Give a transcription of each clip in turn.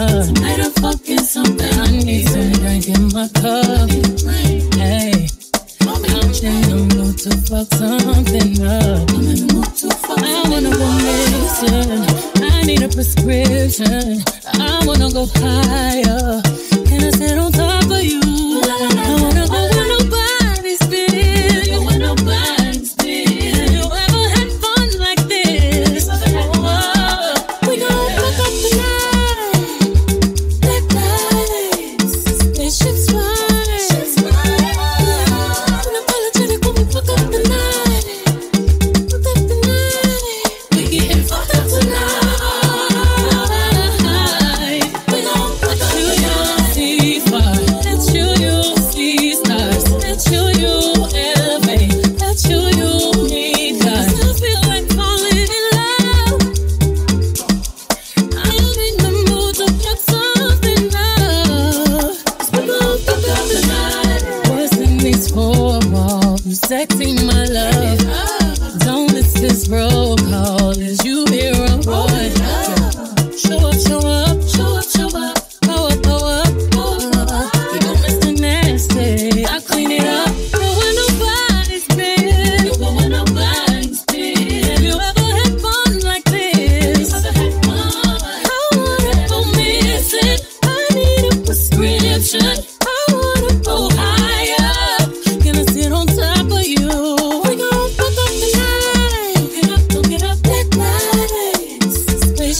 Tonight I'm fucking something uneasy. My cup. Hey. I'm saying I'm to fuck something up. I wanna go missing. I need a prescription. I wanna go higher. protecting my love. Don't let this roll.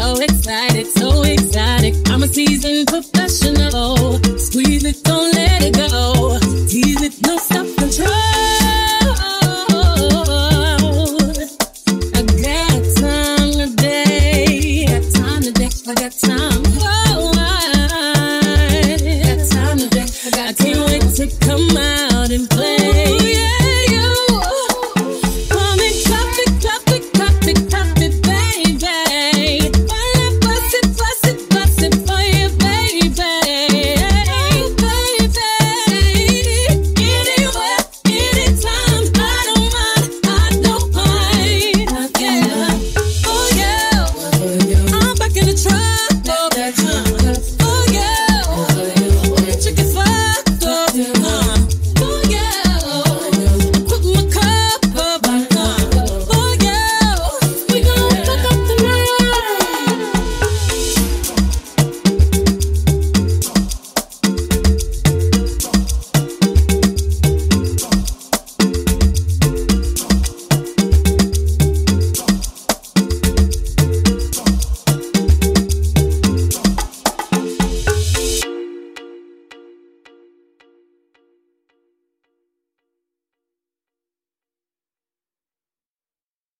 so excited, so excited. I'm a seasoned professional. Squeeze it, don't let it go. Tease it, no stop control. I got time today, I got time today, I got time.